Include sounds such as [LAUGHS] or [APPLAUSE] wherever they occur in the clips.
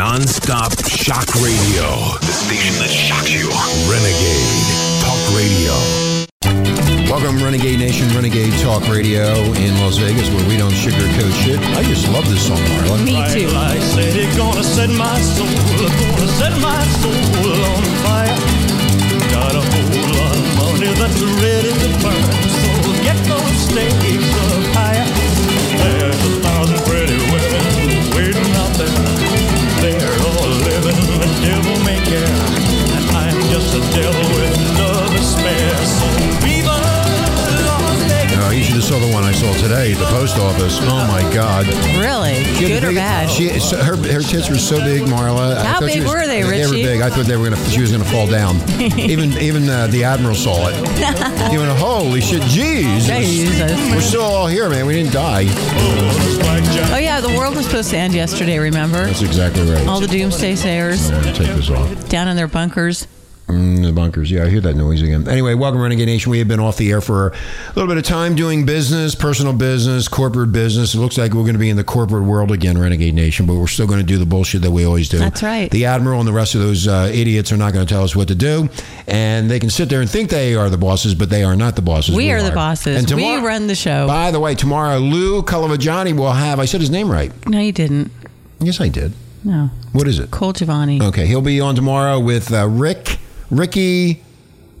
Non-stop shock radio. The station that shocks you. Renegade Talk Radio. Welcome, Renegade Nation, Renegade Talk Radio in Las Vegas, where we don't sugarcoat shit. I just love this song, Marla. Me too. I said it's gonna set my soul, gonna set my soul on fire. Got a whole lot of money that's ready to burn, so get those stakes devil may care, and I'm just a devil saw the one I saw today at the post office. Oh my God! Really? She Good or big- bad? She, so her, her tits were so big, Marla. I How big was- were they, Richie? They were big. I thought they were gonna. She was gonna fall down. [LAUGHS] even even uh, the admiral saw it. He went, "Holy shit, Jesus! Jesus. We're still all here, man. We didn't die." oh yeah, the world was supposed to end yesterday. Remember? That's exactly right. All the doomsday sayers take this off. down in their bunkers. Mm, the bunkers. Yeah, I hear that noise again. Anyway, welcome, Renegade Nation. We have been off the air for a little bit of time doing business, personal business, corporate business. It looks like we're going to be in the corporate world again, Renegade Nation, but we're still going to do the bullshit that we always do. That's right. The Admiral and the rest of those uh, idiots are not going to tell us what to do. And they can sit there and think they are the bosses, but they are not the bosses. We are the bosses. And We run the show. By the way, tomorrow, Lou Calavajani will have, I said his name right. No, you didn't. Yes, I did. No, What is it? Colagiovanni. Okay, he'll be on tomorrow with uh, Rick, Ricky.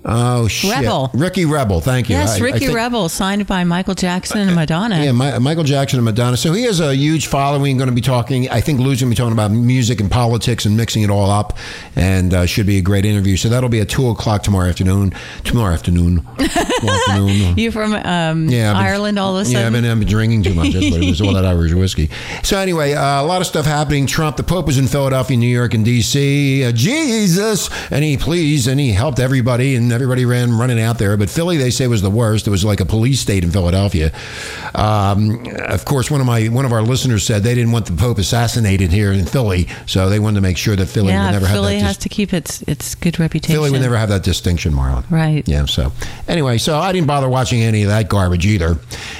Oh shit, Rebel. Ricky Rebel. Thank you. Yes, I- I Ricky think- Rebel, signed by Michael Jackson and Madonna. Yeah, Mi- Michael Jackson and Madonna. So he has a huge following. Going to be talking. I think Lou's going to be talking about music and politics and mixing it all up, and uh, should be a great interview. So that'll be at two o'clock tomorrow afternoon. Tomorrow afternoon. [LAUGHS] Tomorrow afternoon. You from um, Yeah, been- Ireland all of a Yeah, I've sudden? been, I've been drinking too much. That's what it was. All that [LAUGHS] Irish whiskey. So anyway, uh, a lot of stuff happening. Trump, the Pope was in Philadelphia, New York, and D.C. Uh, Jesus, and he pleased and he helped everybody, and everybody ran running out there. But Philly, they say, was the worst. It was like a police state in Philadelphia. Um, of course, one of my one of our listeners said they didn't want the Pope assassinated here in Philly, so they wanted to make sure that Philly would never Philly have that. has dis- to keep its its good reputation. Philly would never have that distinction, Marlon. Right. Yeah. So anyway, so I didn't bother watching any of that garbage either. And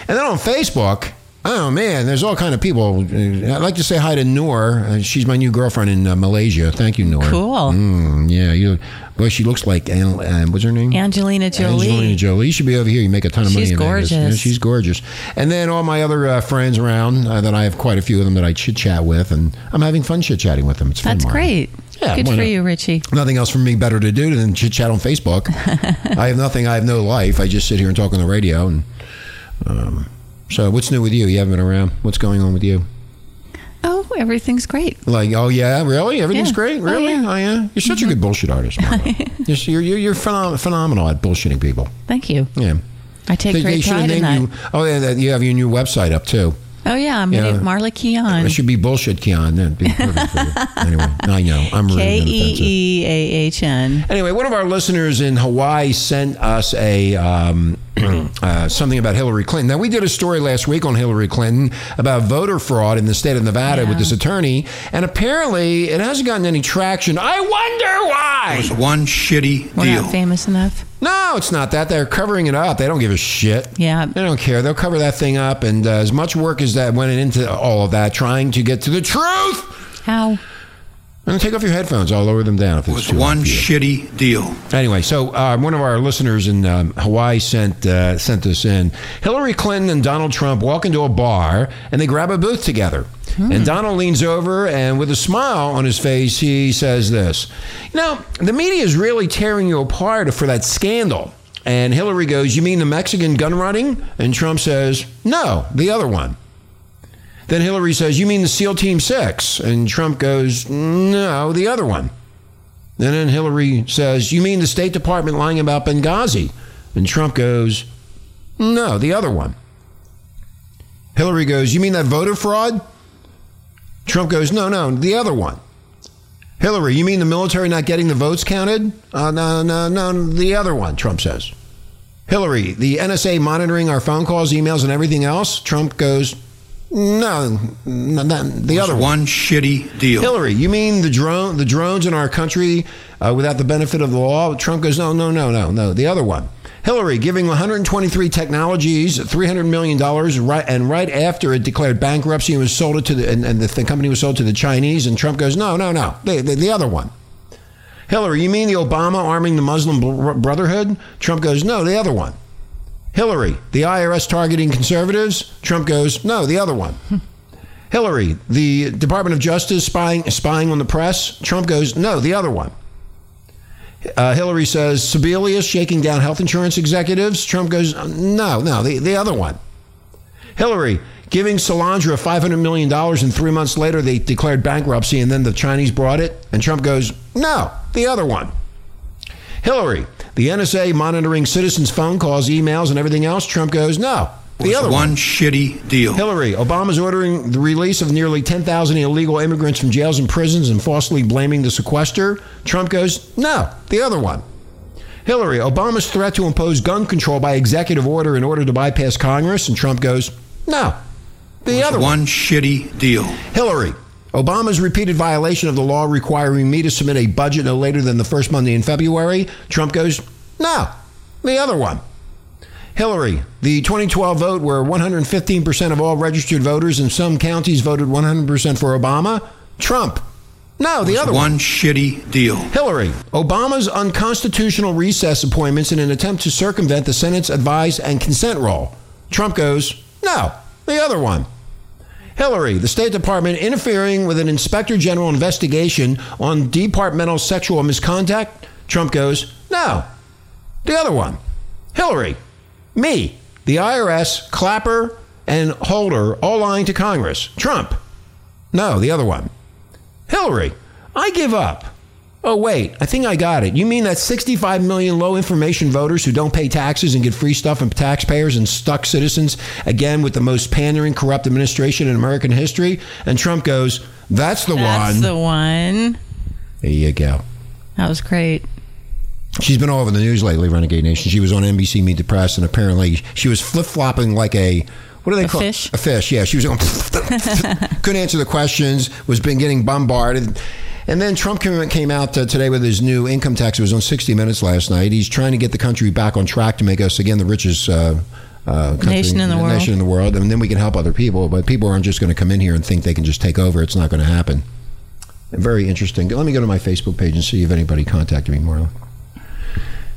then on Facebook, oh man, there's all kind of people. I'd like to say hi to Noor. Uh, she's my new girlfriend in uh, Malaysia. Thank you, Noor. Cool. Mm, yeah, you. Boy, she looks like An- uh, what's her name? Angelina Jolie. Angelina Jolie. You should be over here. You make a ton of money. She's in Vegas. gorgeous. Yeah, she's gorgeous. And then all my other uh, friends around uh, that I have quite a few of them that I chit chat with, and I'm having fun chit chatting with them. It's fun. That's great. Yeah, good for not? you, Richie. Nothing else for me better to do than chit chat on Facebook. [LAUGHS] I have nothing. I have no life. I just sit here and talk on the radio. And um, so, what's new with you? You haven't been around. What's going on with you? Oh, everything's great. Like, oh yeah, really? Everything's Yeah. great. Oh, Really? yeah. Oh yeah. You're such a good bullshit artist. [LAUGHS] You're you're, you're phenom- phenomenal at bullshitting people. Thank you. Yeah. I take They, they great have pride in that. you. Oh yeah, that- you have your new website up too. Oh yeah, I'm Yeah. gonna Marla Keon. It should be bullshit, Keon. That'd be perfect for you. [LAUGHS] Anyway, I know I'm rude K and E offensive. E A H N. Anyway, one of our listeners in Hawaii sent us a um, [CLEARS THROAT] uh, something about Hillary Clinton. Now, we did a story last week on Hillary Clinton about voter fraud in the state of Nevada with this attorney, and apparently it hasn't gotten any traction. I wonder why. It was one shitty We're deal. not famous enough. No, it's not that. They're covering it up. They don't give a shit. Yeah. They don't care. They'll cover that thing up, and uh, as much work as that went into all of that, trying to get to the truth. How? And take off your headphones. I'll lower them down if It it's was too one loud for you. shitty deal. Anyway, so uh, one of our listeners in um, Hawaii sent uh, sent this in. Hillary Clinton and Donald Trump walk into a bar and they grab a booth together. Hmm. And Donald leans over and, with a smile on his face, he says this: "You know, the media is really tearing you apart for that scandal." And Hillary goes, "You mean the Mexican gun running?" And Trump says, "No, the other one." Then Hillary says, You mean the SEAL Team 6? And Trump goes, No, the other one. And then Hillary says, You mean the State Department lying about Benghazi? And Trump goes, No, the other one. Hillary goes, You mean that voter fraud? Trump goes, No, no, the other one. Hillary, you mean the military not getting the votes counted? Uh, no, no, no, the other one, Trump says. Hillary, the NSA monitoring our phone calls, emails, and everything else? Trump goes, No, no, no the other one. one shitty deal. Hillary, you mean the drone, the drones in our country uh, without the benefit of the law? Trump goes, no, no, no, no, no, the other one. Hillary giving 123 technologies 300 million dollars, right, and right after it declared bankruptcy and was sold it to the and, and the, the company was sold to the Chinese, and Trump goes, no, no, no, the, the, the other one. Hillary, you mean the Obama arming the Muslim Brotherhood? Trump goes, no, the other one. Hillary, the IRS targeting conservatives? Trump goes, no, the other one. [LAUGHS] Hillary, the Department of Justice spying spying on the press? Trump goes, no, the other one. Uh, Hillary says Sebelius shaking down health insurance executives. Trump goes, no, no, the, the other one. Hillary giving Solyndra $500 million, and three months later they declared bankruptcy, and then the Chinese brought it, and Trump goes, no, the other one. Hillary, the NSA monitoring citizens' phone calls, emails, and everything else. Trump goes, no, the other one one. shitty deal. Hillary, Obama's ordering the release of nearly 10,000 illegal immigrants from jails and prisons and falsely blaming the sequester. Trump goes, no, the other one. Hillary, Obama's threat to impose gun control by executive order in order to bypass Congress. And Trump goes, no, the other one. one shitty deal. Hillary, Obama's repeated violation of the law requiring me to submit a budget no later than the first Monday in February. Trump goes, no, the other one. Hillary, the 2012 vote where 115% of all registered voters in some counties voted 100% for Obama. Trump, no, the other one. one shitty deal. Hillary, Obama's unconstitutional recess appointments in an attempt to circumvent the Senate's advise and consent rule. Trump goes, no, the other one. Hillary, the State Department interfering with an inspector general investigation on departmental sexual misconduct. Trump goes, no, the other one. Hillary, me, the IRS, Clapper, and Holder all lying to Congress. Trump, no, the other one. Hillary, I give up. Oh, wait, I think I got it. You mean that 65 million low information voters who don't pay taxes and get free stuff from taxpayers and stuck citizens, again, with the most pandering, corrupt administration in American history? And Trump goes, That's the That's one. That's the one. there you go. That was great. She's been all over the news lately, Renegade Nation. She was on NBC Meet the Press, and apparently she was flip flopping like a. What do they A call fish? A fish, yeah. She was going, [LAUGHS] couldn't answer the questions, was been getting bombarded. And then Trump came, came out uh, today with his new income tax. It was on 60 Minutes last night. He's trying to get the country back on track to make us, again, the richest uh, uh, country, Nation in the world. Nation in the world. And then we can help other people. But people aren't just going to come in here and think they can just take over. It's not going to happen. Very interesting. Let me go to my Facebook page and see if anybody contacted me, Marla.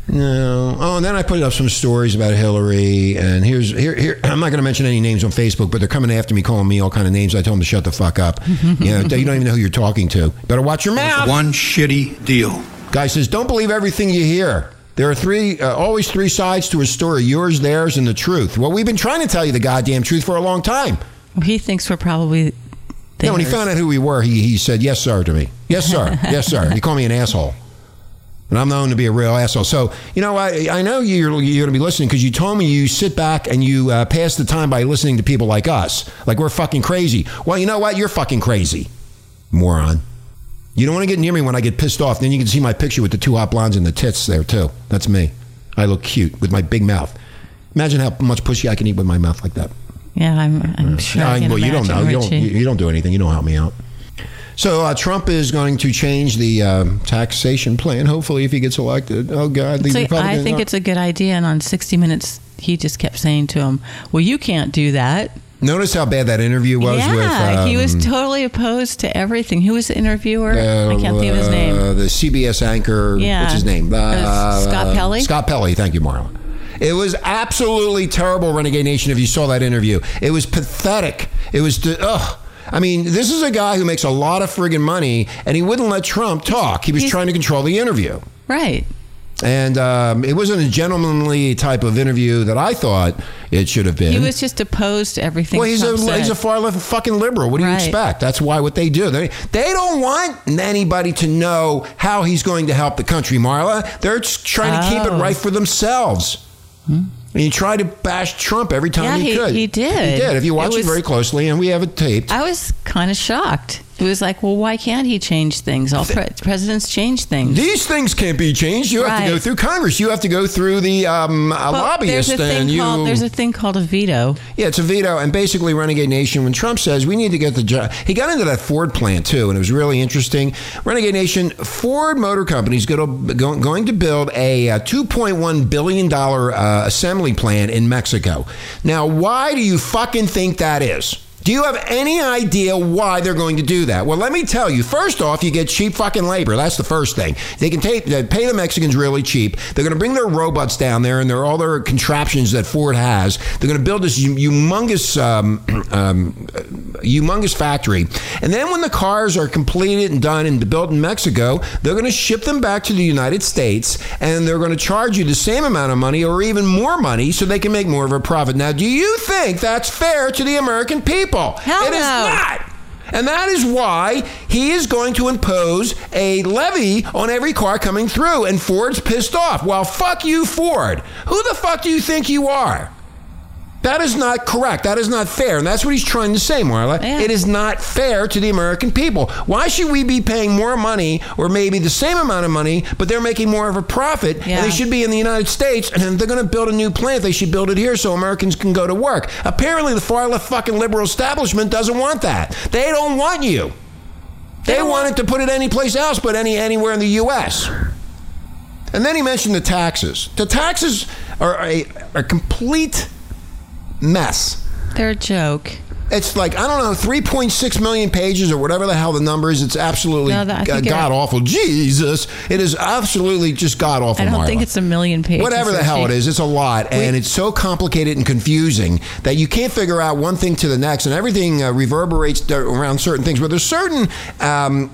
No. Oh, and then I put up some stories about Hillary. And here's here here. [CLEARS THROAT] I'm not going to mention any names on Facebook, but they're coming after me, calling me all kind of names. I told them to shut the fuck up. [LAUGHS] you know, you don't even know who you're talking to. Better watch your mouth. One shitty deal. Guy says, don't believe everything you hear. There are three, uh, always three sides to a story: yours, theirs, and the truth. Well, we've been trying to tell you the goddamn truth for a long time. He thinks we're probably. Yeah, when he found out who we were, he, he said, Yes, sir, to me. Yes, sir. [LAUGHS] yes, sir. He called me an asshole. And I'm known to be a real asshole. So, you know, I, I know you're, you're going to be listening because you told me you sit back and you uh, pass the time by listening to people like us. Like we're fucking crazy. Well, you know what? You're fucking crazy. Moron. You don't want to get near me when I get pissed off. Then you can see my picture with the two hot blondes and the tits there, too. That's me. I look cute with my big mouth. Imagine how much pussy I can eat with my mouth like that. Yeah, I'm, I'm sure. I I- can well, you don't know. You don't, you, you don't do anything. You don't help me out. So uh, Trump is going to change the um, taxation plan. Hopefully, if he gets elected. Oh God, the So I think are- it's a good idea. And on 60 Minutes, he just kept saying to him, "Well, you can't do that." Notice how bad that interview was yeah, with. he was um, totally opposed to everything. Who was the interviewer? uh, I can't think of his name. uh, the CBS anchor. Yeah. What's his name? It Scott Pelley? Scott Pelley. Thank you, Marla. It was absolutely terrible, Renegade Nation. If you saw that interview, it was pathetic. It was. Ugh. I mean, this is a guy who makes a lot of friggin' money, and he wouldn't let Trump talk. He was He's- trying to control the interview. Right. And um, it wasn't a gentlemanly type of interview that I thought it should have been. He was just opposed to everything. well, he's a, said. he's a far left fucking liberal. What do you expect? That's why what they do. They, they don't want anybody to know how he's going to help the country, Marla. They're trying to keep it Oh. right for themselves. And he tried to bash Trump every time Yeah, he, he- could. he did. He did. If you watch it, was- very closely, and we have it taped. I was kind of shocked. It was like, well, why can't he change things? All pre- presidents change things. These things can't be changed. You have to go through Congress. You have to go through the um, Well, lobbyist, there's a and thing you. called there's a thing called a veto. Yeah, it's a veto, and basically, Renegade Nation. When Trump says we need to get the job, he got into that Ford plant too, and it was really interesting. Renegade Nation, Ford Motor Company is going to, going to build a, uh 2.1 billion dollar uh, assembly plant in Mexico. Now, why do you fucking think that is? Do you have any idea why they're going to do that? Well, let me tell you. First off, you get cheap fucking labor. That's the first thing. They can take, they pay the Mexicans really cheap. They're going to bring their robots down there and their all their contraptions that Ford has. They're going to build this hum- humongous, um, [CLEARS THROAT] um, humongous factory. And then when the cars are completed and done and built in Mexico, they're going to ship them back to the United States and they're going to charge you the same amount of money or even more money so they can make more of a profit. Now, do you think that's fair to the American people? Hell It is no. not. And that is why he is going to impose a levy on every car coming through. And Ford's pissed off. Well, fuck you, Ford. Who the fuck do you think you are? That is not correct. That is not fair. And that's what he's trying to say, Marla. Yeah. It is not fair to the American people. Why should we be paying more money or maybe the same amount of money, but they're making more of a profit? Yeah. And they should be in the United States and they're going to build a new plant. They should build it here so Americans can go to work. Apparently, the far left fucking liberal establishment doesn't want that. They don't want you. They, don't wanted to put it anyplace else but any anywhere in the U.S. And then he mentioned the taxes. The taxes are a, a complete mess. They're a joke. It's like I don't know, three point six million pages or whatever the hell the number is. It's absolutely No, that- I think god awful. Jesus, it is absolutely just god awful. I don't think it's a million pages. Whatever the hell it is, it's a lot, and it's so complicated and confusing that you can't figure out one thing to the next, and everything uh, reverberates th- around certain things. But there's certain um,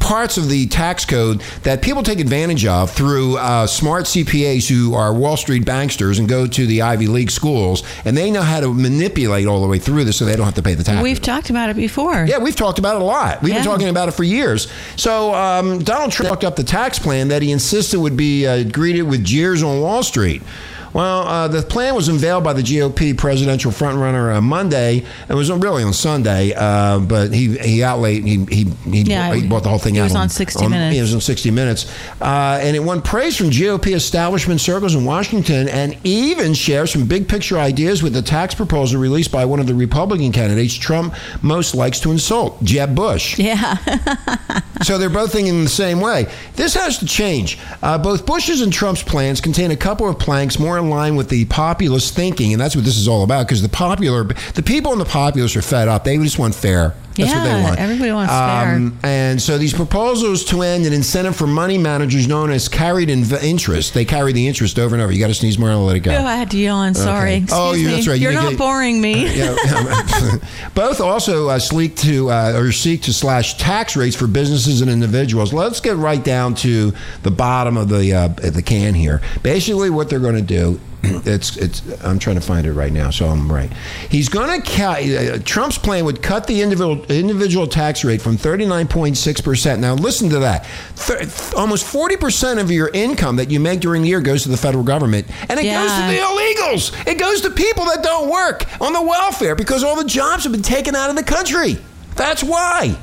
parts of the tax code that people take advantage of through uh, smart CPAs who are Wall Street banksters and go to the Ivy League schools, and they know how to manipulate all the way through this, so they don't have to pay the tax. We've talked about it before. Yeah, we've talked about it a lot. We've Yeah. been talking about it for years. So um, Donald Trump talked up the tax plan that he insisted would be uh, greeted with jeers on Wall Street. Well, uh, the plan was unveiled by the GOP presidential frontrunner uh, Monday. It was really on Sunday, uh, but he he outlaid he he he, Yeah, he brought the whole thing he out. was on 60 Minutes. It was on 60 Minutes, uh, and it won praise from GOP establishment circles in Washington, and even shares some big picture ideas with the tax proposal released by one of the Republican candidates Trump most likes to insult, Jeb Bush. Yeah. [LAUGHS] So they're both thinking the same way. This has to change. Uh, both Bush's and Trump's plans contain a couple of planks more in line with the populist thinking, and that's what this is all about. Because the popular, the people in the populace are fed up. They just want fair. That's what they Yeah, want. Um, everybody wants fair. And so these proposals to end an incentive for money managers known as carried inv- interest. They carry the interest over and over. You got to sneeze more and I'll let it go. Oh, I had to yawn. Sorry. Okay. Oh, you- me. that's right. You You're didn't get- boring me. Yeah, [LAUGHS] [LAUGHS] both also uh, seek to uh, or seek to slash tax rates for businesses and individuals. Let's get right down to the bottom of the uh, the can here. Basically, what they're going to do. [CLEARS THROAT] It's it's. I'm trying to find it right now, so I'm right. He's going to cut. Uh, Trump's plan would cut the individual individual tax rate from 39.6 percent. Now listen to that. Thir- almost 40 percent of your income that you make during the year goes to the federal government, and it goes to the illegals. It goes to people that don't work on the welfare because all the jobs have been taken out of the country. That's why.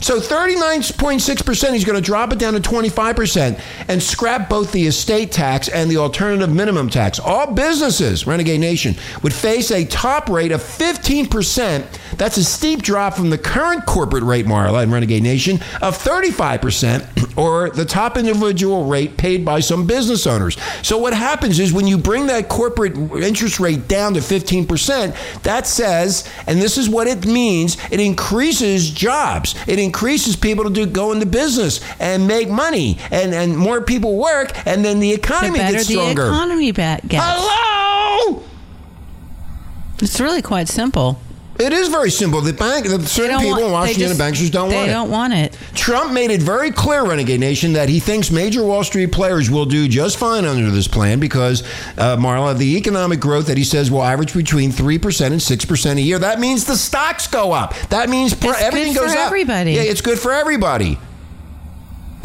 So 39.6%, he's going to drop it down to 25% and scrap both the estate tax and the alternative minimum tax. All businesses, Renegade Nation, would face a top rate of 15%. That's a steep drop from the current corporate rate, Marla, and Renegade Nation, of 35%, or the top individual rate paid by some business owners. So what happens is when you bring that corporate interest rate down to 15%, that says, and this is what it means, it increases jobs. It increases people to do go into business and make money, and, and more people work, and then the The economy better gets the stronger. economy ba- gets. Hello! It's really quite simple. It is very simple. The bank, the certain people want- in Washington just- and bankers don't want it. They don't want it. Trump made it very clear, Renegade Nation, that he thinks major Wall Street players will do just fine under this plan because, uh, Marla, the economic growth that he says will average between 3% and 6% a year. That means the stocks go up. That means pr- It's good everything for goes up. everybody. Yeah, it's good for everybody.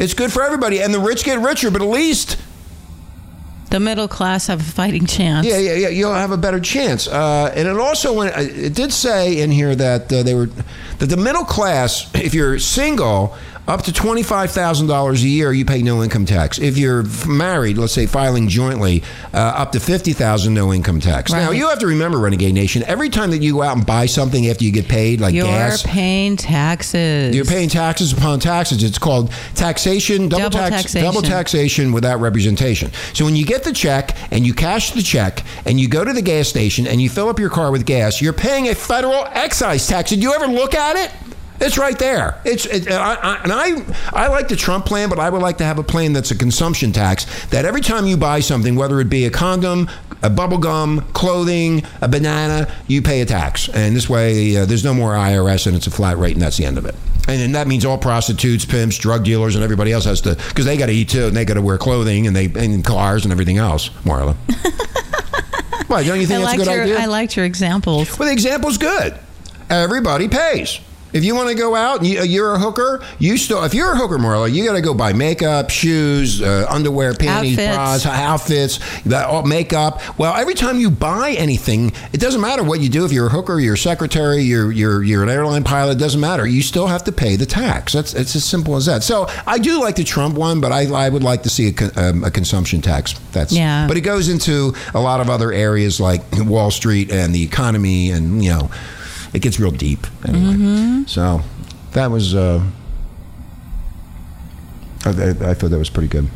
It's good for everybody. And the rich get richer, but at least The middle class have a fighting chance. Yeah, yeah, yeah. You'll have a better chance. Uh, and it also went, uh, it did say in here that uh, they were that the middle class, if you're single, up to twenty five thousand dollars a year, you pay no income tax. If you're married, let's say filing jointly, uh, up to fifty thousand, no income tax. Now you have to remember, Renegade Nation, every time that you go out and buy something after you get paid, like gas. You're gas. paying taxes. You're paying taxes upon taxes. It's called taxation, double, Double tax, taxation. double taxation without representation. So when you get the check and you cash the check and you go to the gas station and you fill up your car with gas, you're paying a federal excise tax. Did you ever look at it? It's right there. It's it, I, I, and I I like the Trump plan, but I would like to have a plan that's a consumption tax. That every time you buy something, whether it be a condom, a bubble gum, clothing, a banana, you pay a tax. And this way, uh, there's no more IRS, and it's a flat rate, and that's the end of it. And then that means all prostitutes, pimps, drug dealers, and everybody else has to because they got to eat too, and they got to wear clothing, and they and cars and everything else. Marla, [LAUGHS] why don't you I think that's a good your idea? I liked your examples. Well, the example's good. Everybody pays. If you want to go out and you, you're a hooker, you still, if you're a hooker, Marla, you got to go buy makeup, shoes, uh, underwear, panties, Outfits. bras, outfits, that, all, makeup. Well, every time you buy anything, it doesn't matter what you do. If you're a hooker, you're a secretary, you're, you're, you're an airline pilot, it doesn't matter. You still have to pay the tax. That's it's as simple as that. So I do like the Trump one, but I, I would like to see a, um, a consumption tax. That's Yeah. But it goes into a lot of other areas like Wall Street and the economy, and you know, it gets real deep anyway. So that was. Uh, I, I, I thought that was pretty good.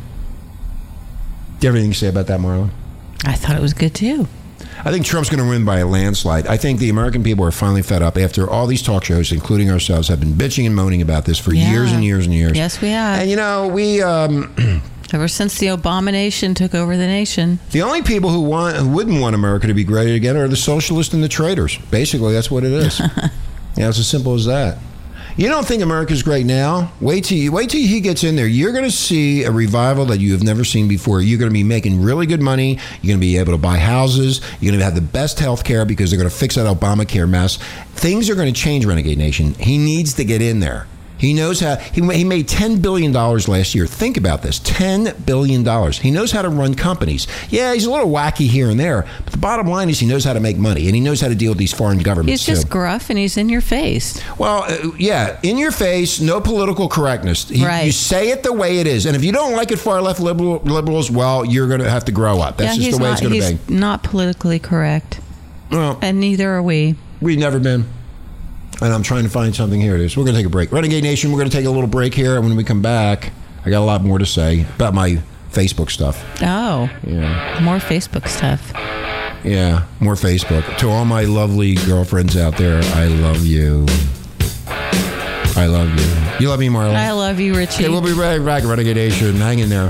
Do you have anything to say about that, Marlon? I thought it was good too. I think Trump's going to win by a landslide. I think the American people are finally fed up after all these talk shows, including ourselves, have been bitching and moaning about this for Yeah. years and years and years. Yes, we have. And you know, we um, [CLEARS THROAT] Ever since the abomination took over the nation. The only people who want who wouldn't want America to be great again are the socialists and the traitors. Basically, that's what it is. [LAUGHS] yeah, it's as simple as that. You don't think America's great now? Wait till you, wait till he gets in there. You're going to see a revival that you have never seen before. You're going to be making really good money. You're going to be able to buy houses. You're going to have the best health care because they're going to fix that Obamacare mess. Things are going to change, Renegade Nation. He needs to get in there. He knows how. He, he made ten billion dollars last year. Think about this: ten billion dollars. He knows how to run companies. Yeah, he's a little wacky here and there, but the bottom line is he knows how to make money, and he knows how to deal with these foreign governments He's just too. gruff and he's in your face. Well, uh, yeah, in your face, no political correctness. He- Right. You say it the way it is, and if you don't like it, far left liberal, liberals, well, you're going to have to grow up. That's yeah, just the way not, it's going to he's be. not politically correct. Well, And neither are we. We've never been. And I'm trying to find something. Here it is. We're going to take a break. Renegade Nation, we're going to take a little break here. And when we come back, I got a lot more to say about my Facebook stuff. Oh, Yeah. more Facebook stuff. Yeah. More Facebook. To all my lovely girlfriends out there, I love you. I love you. You love me, Marlon? I love you, Richie. Okay, we'll be right back, Renegade Nation. Hang in there.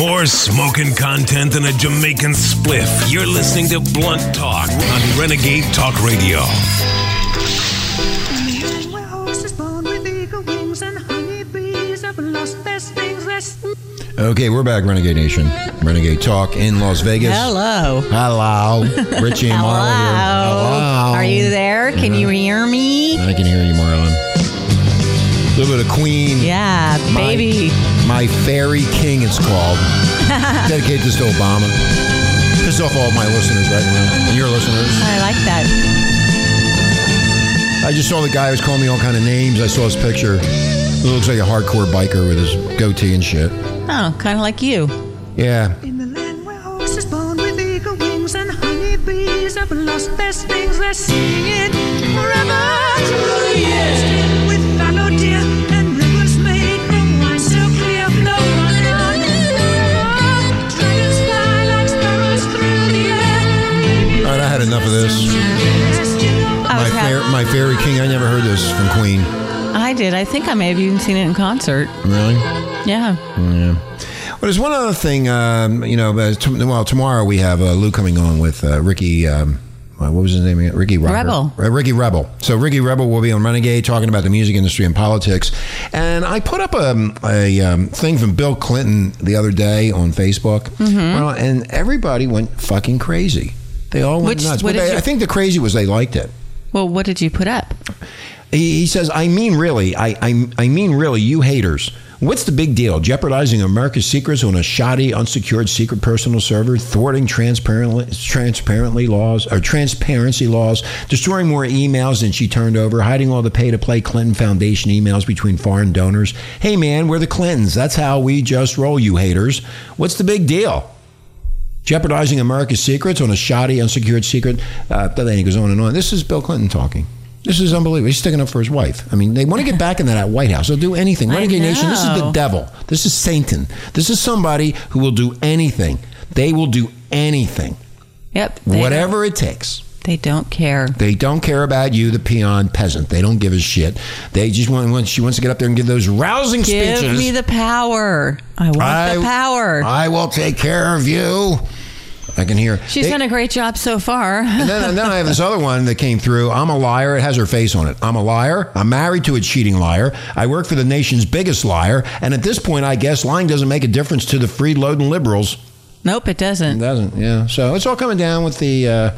More smoking content than a Jamaican spliff. You're listening to Blunt Talk on Renegade Talk Radio. Okay, we're back, Renegade Nation. Renegade Talk in Las Vegas. Hello. Hello. Richie and Marlon here. Hello. Are you there? Can you uh-huh. hear me? I can hear you, Marlon. A little bit of Queen. Yeah, My- baby. My Fairy King, it's called. [LAUGHS] Dedicate this to Obama. Piss off all my listeners right now. And your listeners. I like that. I just saw the guy who was calling me all kind of names. I saw his picture. He looks like a hardcore biker with his goatee and shit. Oh, kind of like you. Yeah. In the land where horses born with eagle wings and honeybees have lost their stings, they're singing forever through the years. Had enough of this. Yes, you know I My, fair, my Fairy King, I never heard this from Queen. I did. I think I may have even seen it in concert. Really? Yeah. Yeah. Well, there's one other thing. Um, you know, uh, t- well, tomorrow we have uh, Lou coming on with uh, Ricky. Um, uh, what was his name again? Ricky Robert. Rebel. Uh, Ricky Rebel. So Ricky Rebel will be on Renegade talking about the music industry and politics. And I put up a, a um, thing from Bill Clinton the other day on Facebook, Mm-hmm. well, and everybody went fucking crazy. They all went Which- nuts. what But did they, you- I think the crazy was they liked it. Well, what did you put up? He, he says, I mean, really, I, I, I mean, really, you haters. What's the big deal? Jeopardizing America's secrets on a shoddy, unsecured secret personal server, thwarting transparently, transparently laws or transparency laws, destroying more emails than she turned over, hiding all the pay-to-play Clinton Foundation emails between foreign donors. Hey, man, we're the Clintons. That's how we just roll, you haters. What's the big deal? Jeopardizing America's secrets on a shoddy, unsecured secret. Uh, then he goes on and on. This is Bill Clinton talking. This is unbelievable. He's sticking up for his wife. I mean, they want to get back into that White House. They'll do anything. Renegade Nation, this is the devil. This is Satan. This is somebody who will do anything. They will do anything, Yep. whatever it takes. They don't care. They don't care about you, the peon peasant. They don't give a shit. They just want, want she wants to get up there and give those rousing Give speeches. Give me the power. I want I- the power. I will take care of you. I can hear. She's they- done a great job so far. And then, and then I have this other one that came through. I'm a liar. It has her face on it. I'm a liar. I'm married to a cheating liar. I work for the nation's biggest liar. And at this point, I guess lying doesn't make a difference to the freeloading liberals. Nope, it doesn't. It doesn't. Yeah. So it's all coming down with the, uh,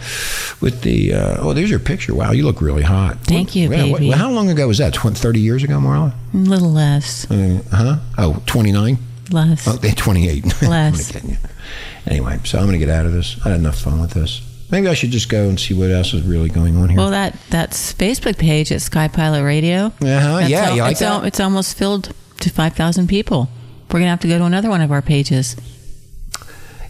with the. Uh, oh, there's your picture. Wow, you look really hot. Thank you, Yeah, what- baby. how long ago was that? Tw- Thirty years ago, Marla? A little less. Uh, huh? Oh, 29? Less. Oh, they're 28. [LAUGHS] I'm Less. kidding you. Anyway, so I'm going to get out of this. I had enough fun with this. Maybe I should just go and see what else is really going on here. Well, that that's Facebook page at Sky Pilot Radio. Uh-huh, That's yeah, al- you like it's, that? al- it's almost filled to five thousand people. We're gonna have to go to another one of our pages.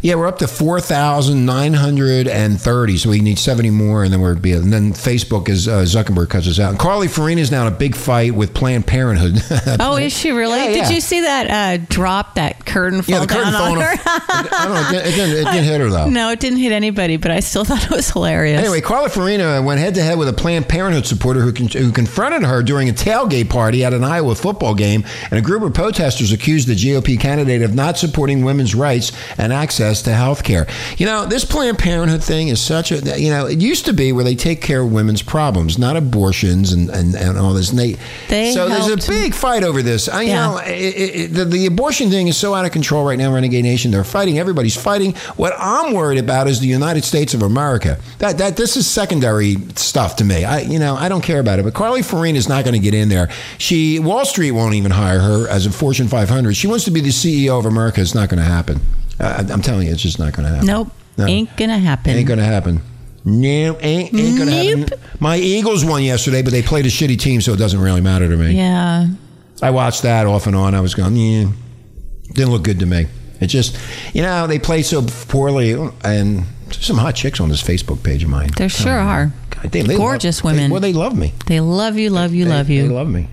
Yeah, we're up to four thousand nine hundred and thirty. So we need seventy more, and then we're be. And then Facebook is uh, Zuckerberg cuts us out. And Carly Fiorina is now in a big fight with Planned Parenthood. [LAUGHS] Oh, is she really? Yeah, Did yeah. you see that uh, drop? That curtain fall yeah, the curtain down on her? [LAUGHS] I don't know. It didn't, it, didn't, hit her though. no, it didn't hit anybody, but I still [LAUGHS] thought it was hilarious. Anyway, Carly Fiorina went head to head with a Planned Parenthood supporter who, con- who confronted her during a tailgate party at an Iowa football game, and a group of protesters accused the GOP candidate of not supporting women's rights and access to health care. You know, this Planned Parenthood thing is such a, you know, it used to be where they take care of women's problems, not abortions and, and, and all this. And they, They so there's a big fight over this. I, you know, it, it- the, the abortion thing is so out of control right now, Renegade Nation. They're fighting. Everybody's fighting. What I'm worried about is the United States of America. That that this is secondary stuff to me. I you know I don't care about it. But Carly Fiorina is not going to get in there. She Wall Street won't even hire her as a Fortune 500. She wants to be the CEO of America. It's not going to happen. Uh, I'm telling you, it's just not going to happen. nope, No. ain't gonna happen. Ain't gonna happen. No, ain't, ain't gonna Nope. happen. My Eagles won yesterday, but they played a shitty team, so it doesn't really matter to me. yeah, I watched that off and on. I was going, yeah, didn't look good to me. It just, you know, they play so poorly, and there's some hot chicks on this Facebook page of mine. there sure are. God, they, they Gorgeous love, women. They, well, they love me. They love you, love you, They- love you. They love me.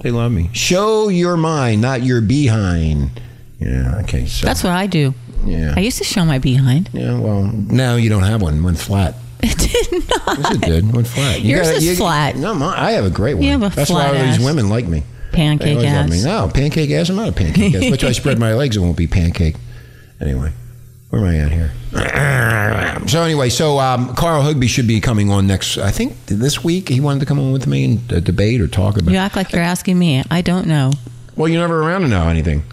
They love me. Show your mind, not your behind. Yeah. Okay. So. That's what I do. yeah. I used to show my behind. yeah. Well, now you don't have one. Went flat. [LAUGHS] It did not. Yes, it did. Went flat. You Yours gotta- is you- flat. No, my, I have a great one. You have a That's flat why all these women like me. Pancake always love me. ass. No, pancake ass. I'm not a pancake ass. But if I [LAUGHS] spread my legs, it won't be pancake. Anyway, where am I at here? [CLEARS THROAT] So anyway, so um, Carl Hugby should be coming on next. I think this week he wanted to come on with me and uh, debate or talk about. You act like you're asking me. I don't know. Well, you're never around to know anything.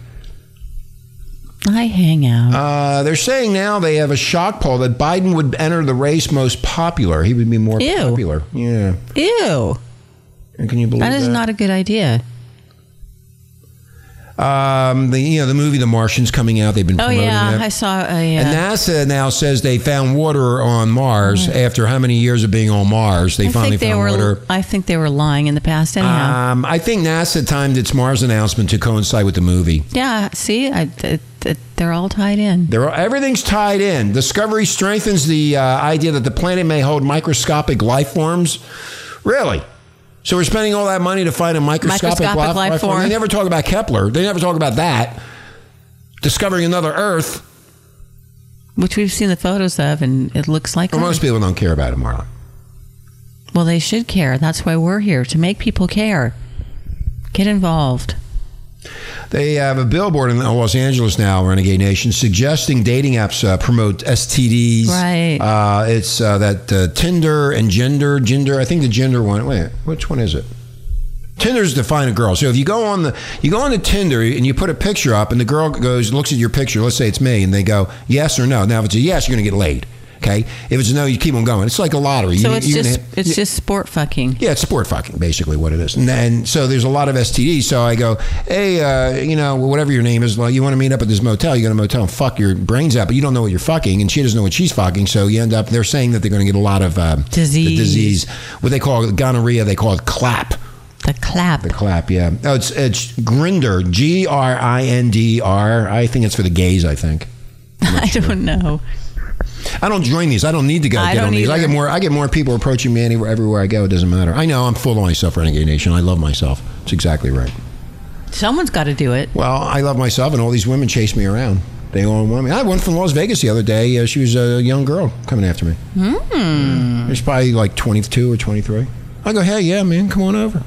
I hang out. Uh, they're saying now they have a shock poll that Biden would enter the race most popular. He would be more Ew. popular. Yeah. Ew. And Can you believe That is that? not a good idea. Um, the you know the movie The Martian's coming out. They've been Oh yeah, it. I saw. Uh, And yeah. NASA now says they found water on Mars after how many years of being on Mars? They I finally think they found were. water. I think they were lying in the past. Anyhow. Um, I think NASA timed its Mars announcement to coincide with the movie. yeah. See, I, th- th- they're all tied in. They're, everything's tied in. Discovery strengthens the uh, idea that the planet may hold microscopic life forms. Really? So we're spending all that money to find a microscopic, Microscopic life form. form. They never talk about Kepler. They never talk about that. Discovering another Earth. which we've seen the photos of, and it looks like. Well, most people don't care about it, Marla. Well, they should care. That's why we're here to make people care. Get involved. They have a billboard in Los Angeles now, Renegade Nation, suggesting dating apps uh, promote STDs. Right. Uh, it's uh, that uh, Tinder and Gender. Gender. I think the Gender one. Wait, which one is it? Tinder's define a girl. So if you go on the you go on the Tinder and you put a picture up, and the girl goes looks at your picture. Let's say it's me, and they go yes or no. Now if it's a yes, you're going to get laid. Okay. If it's no, you keep on going. It's like a lottery. So You- it's just it's just sport fucking. yeah, it's sport fucking, basically what it is. And, and so there's a lot of STDs. So I go, hey, uh, you know, whatever your name is, well, you want to meet up at this motel. You go to a motel and fuck your brains out, but you don't know what you're fucking, and she doesn't know what she's fucking. So you end up, they're saying that they're going to get a lot of uh, Disease. The disease. What they call gonorrhea, they call it clap. The clap. The clap, yeah. Oh, it's, it's Grindr, G R I N D R. I think it's for the gays, I think. [LAUGHS] I don't know. I don't join these. I don't need to go I get on these. I get more. I get more people approaching me anywhere, everywhere I go. It doesn't matter. I know I'm full of myself, Renegade Nation. I love myself. It's exactly right. Someone's got to do it. Well, I love myself, and all these women chase me around. They all want me. I went from Las Vegas the other day. Uh, she was a young girl coming after me. Hmm. She's probably like 22 or 23. I go, hey, yeah, man, come on over.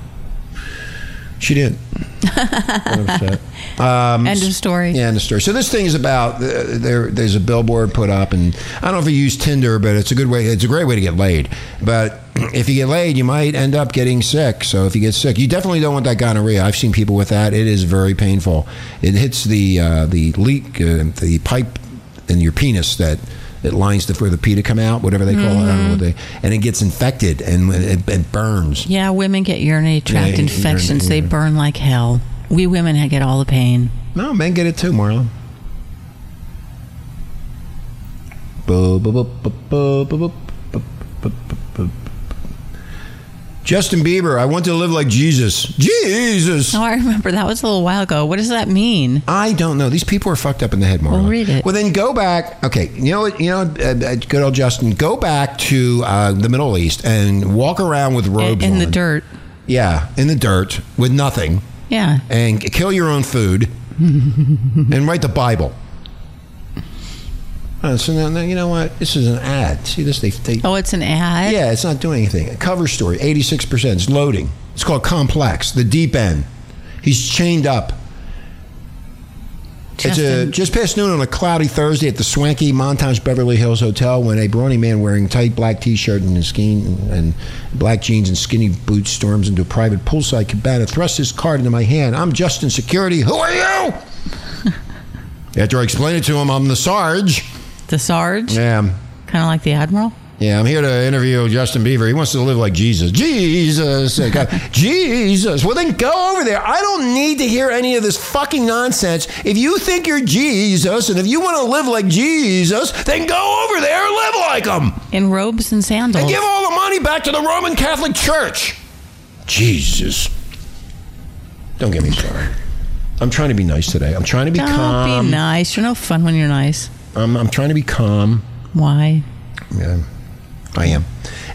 She didn't. I'm upset. [LAUGHS] Um, End of story. yeah, end of story. So this thing is about uh, there. There's a billboard put up, and I don't know if you use Tinder, but it's a good way. It's a great way to get laid. But if you get laid, you might end up getting sick. So if you get sick, you definitely don't want that gonorrhea. I've seen people with that. It is very painful. It hits the uh, the leak, uh, the pipe in your penis that. It lines the for the pee to come out, whatever they call it. I don't know what they, and it gets infected and it, it burns. Yeah, women get urinary tract Yeah, infections. They urinary- burn like hell. We women get all the pain. No, men get it too, Marlon. Bu- bu- bu- bu- bu- bu- bu- bu- bu- bu- Justin Bieber, I want to live like Jesus. Jesus. Oh, I remember that was a little while ago. What does that mean? I don't know. These people are fucked up in the head, Marlon. Well, read it. Well, then go back. Okay, you know what? You know, uh, uh, good old Justin. Go back to uh, the Middle East and walk around with robes in the on. dirt. Yeah, in the dirt with nothing, Yeah. and kill your own food, [LAUGHS] and write the Bible. Uh, so now, now, you know what? This is an ad. See this? They, they Oh, it's an ad. yeah, it's not doing anything. A cover story, 86%. It's loading. It's called Complex, the deep end. He's chained up. It's a, just past noon on a cloudy Thursday at the swanky Montage Beverly Hills Hotel when a brawny man wearing tight black t-shirt and, skin, and black jeans and skinny boots storms into a private poolside cabana, thrusts his card into my hand. I'm Justin Security. Who are you? [LAUGHS] After I explain it to him, I'm the Sarge. The Sarge. Yeah. Kind of like the Admiral. Yeah, I'm here to interview Justin Bieber. He wants to live like Jesus. Jesus. Uh, [LAUGHS] Jesus. Well, then go over there. I don't need to hear any of this fucking nonsense. If you think you're Jesus and if you want to live like Jesus, then go over there and live like him. In robes and sandals. And give all the money back to the Roman Catholic Church. Jesus. Don't get me started. I'm trying to be nice today. I'm trying to be Don't calm. be nice. You're no fun when you're nice. I'm, I'm trying to be calm. Why? Yeah, I am.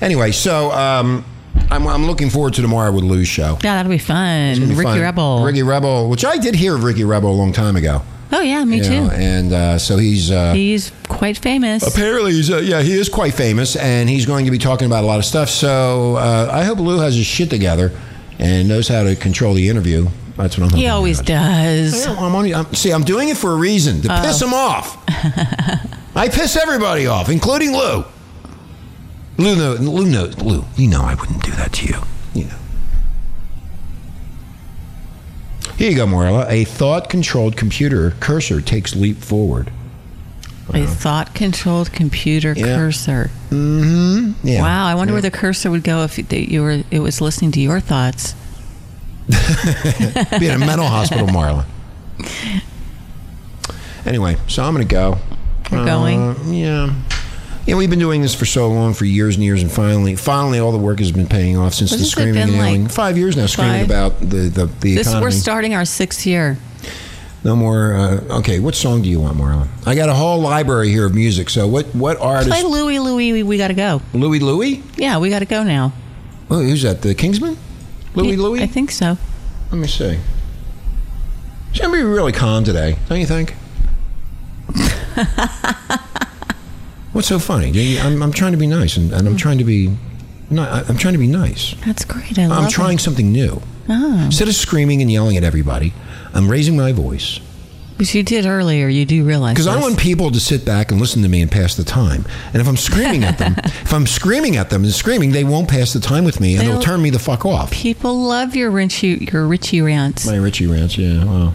Anyway, so um, I'm, I'm looking forward to tomorrow with Lou's show. Yeah, that'll be fun. Ricky fun. Rebel. Ricky Rebel, which I did hear of Ricky Rebel a long time ago. oh yeah, me you too. know, and uh, so he's. Uh, He's quite famous. Apparently, he's uh, yeah, he is quite famous, and he's going to be talking about a lot of stuff. So uh, I hope Lou has his shit together and knows how to control the interview. That's what I'm. He always does. does. Yeah, I'm only, I'm, see, I'm doing it for a reason to piss him off. [LAUGHS] I piss everybody off, including Lou. Lou, know, Lou knows. Lou, you know I wouldn't do that to you. You know. Here you go, Marla. A thought-controlled computer cursor takes leap forward. A thought-controlled computer Yeah. cursor. Mm-hmm. Yeah. Wow, I wonder Yeah. where the cursor would go if you were it was listening to your thoughts. Be in a mental hospital, Marla. Anyway, so I'm going to go. You're going? Uh, yeah. Yeah, we've been doing this for so long, for years and years, and finally, finally, all the work has been paying off since What the has it screaming been and yelling. like? Five years now, screaming Five? about the the, the This economy. we're starting our sixth year. no more. Uh, okay, what song do you want, Marlon? I got a whole library here of music. So, what what artist? Play Louie Louie. We, we got to go. Louis Louis? Yeah, we got to go now. Oh, who's that? The Kingsmen? Louis Yeah, Louis? I think so. Let me see. She's be really calm today, don't you think? [LAUGHS] What's so funny? I'm, I'm trying to be nice, and, and I'm trying to be, ni- I'm trying to be nice. That's great. I love I'm trying it. something new. Oh, Instead of screaming and yelling at everybody, I'm raising my voice but you did earlier. You do realize because I want people to sit back and listen to me and pass the time. And if I'm screaming at them, [LAUGHS] if I'm screaming at them and screaming, they won't pass the time with me, and they'll They'll- turn me the fuck off. people love your Richie your Richie rants. My Richie rants, yeah. Well,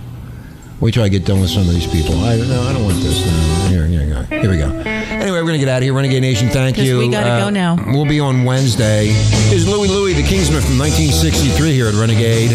wait till I get done with some of these people. I no, I don't want this now. Here, here, we go. here we go. Anyway, we're gonna get out of here. Renegade Nation, thank you. Uh, we gotta go now. We'll be on Wednesday. Is Louis Louis, the Kingsmen from 1963 here at Renegade.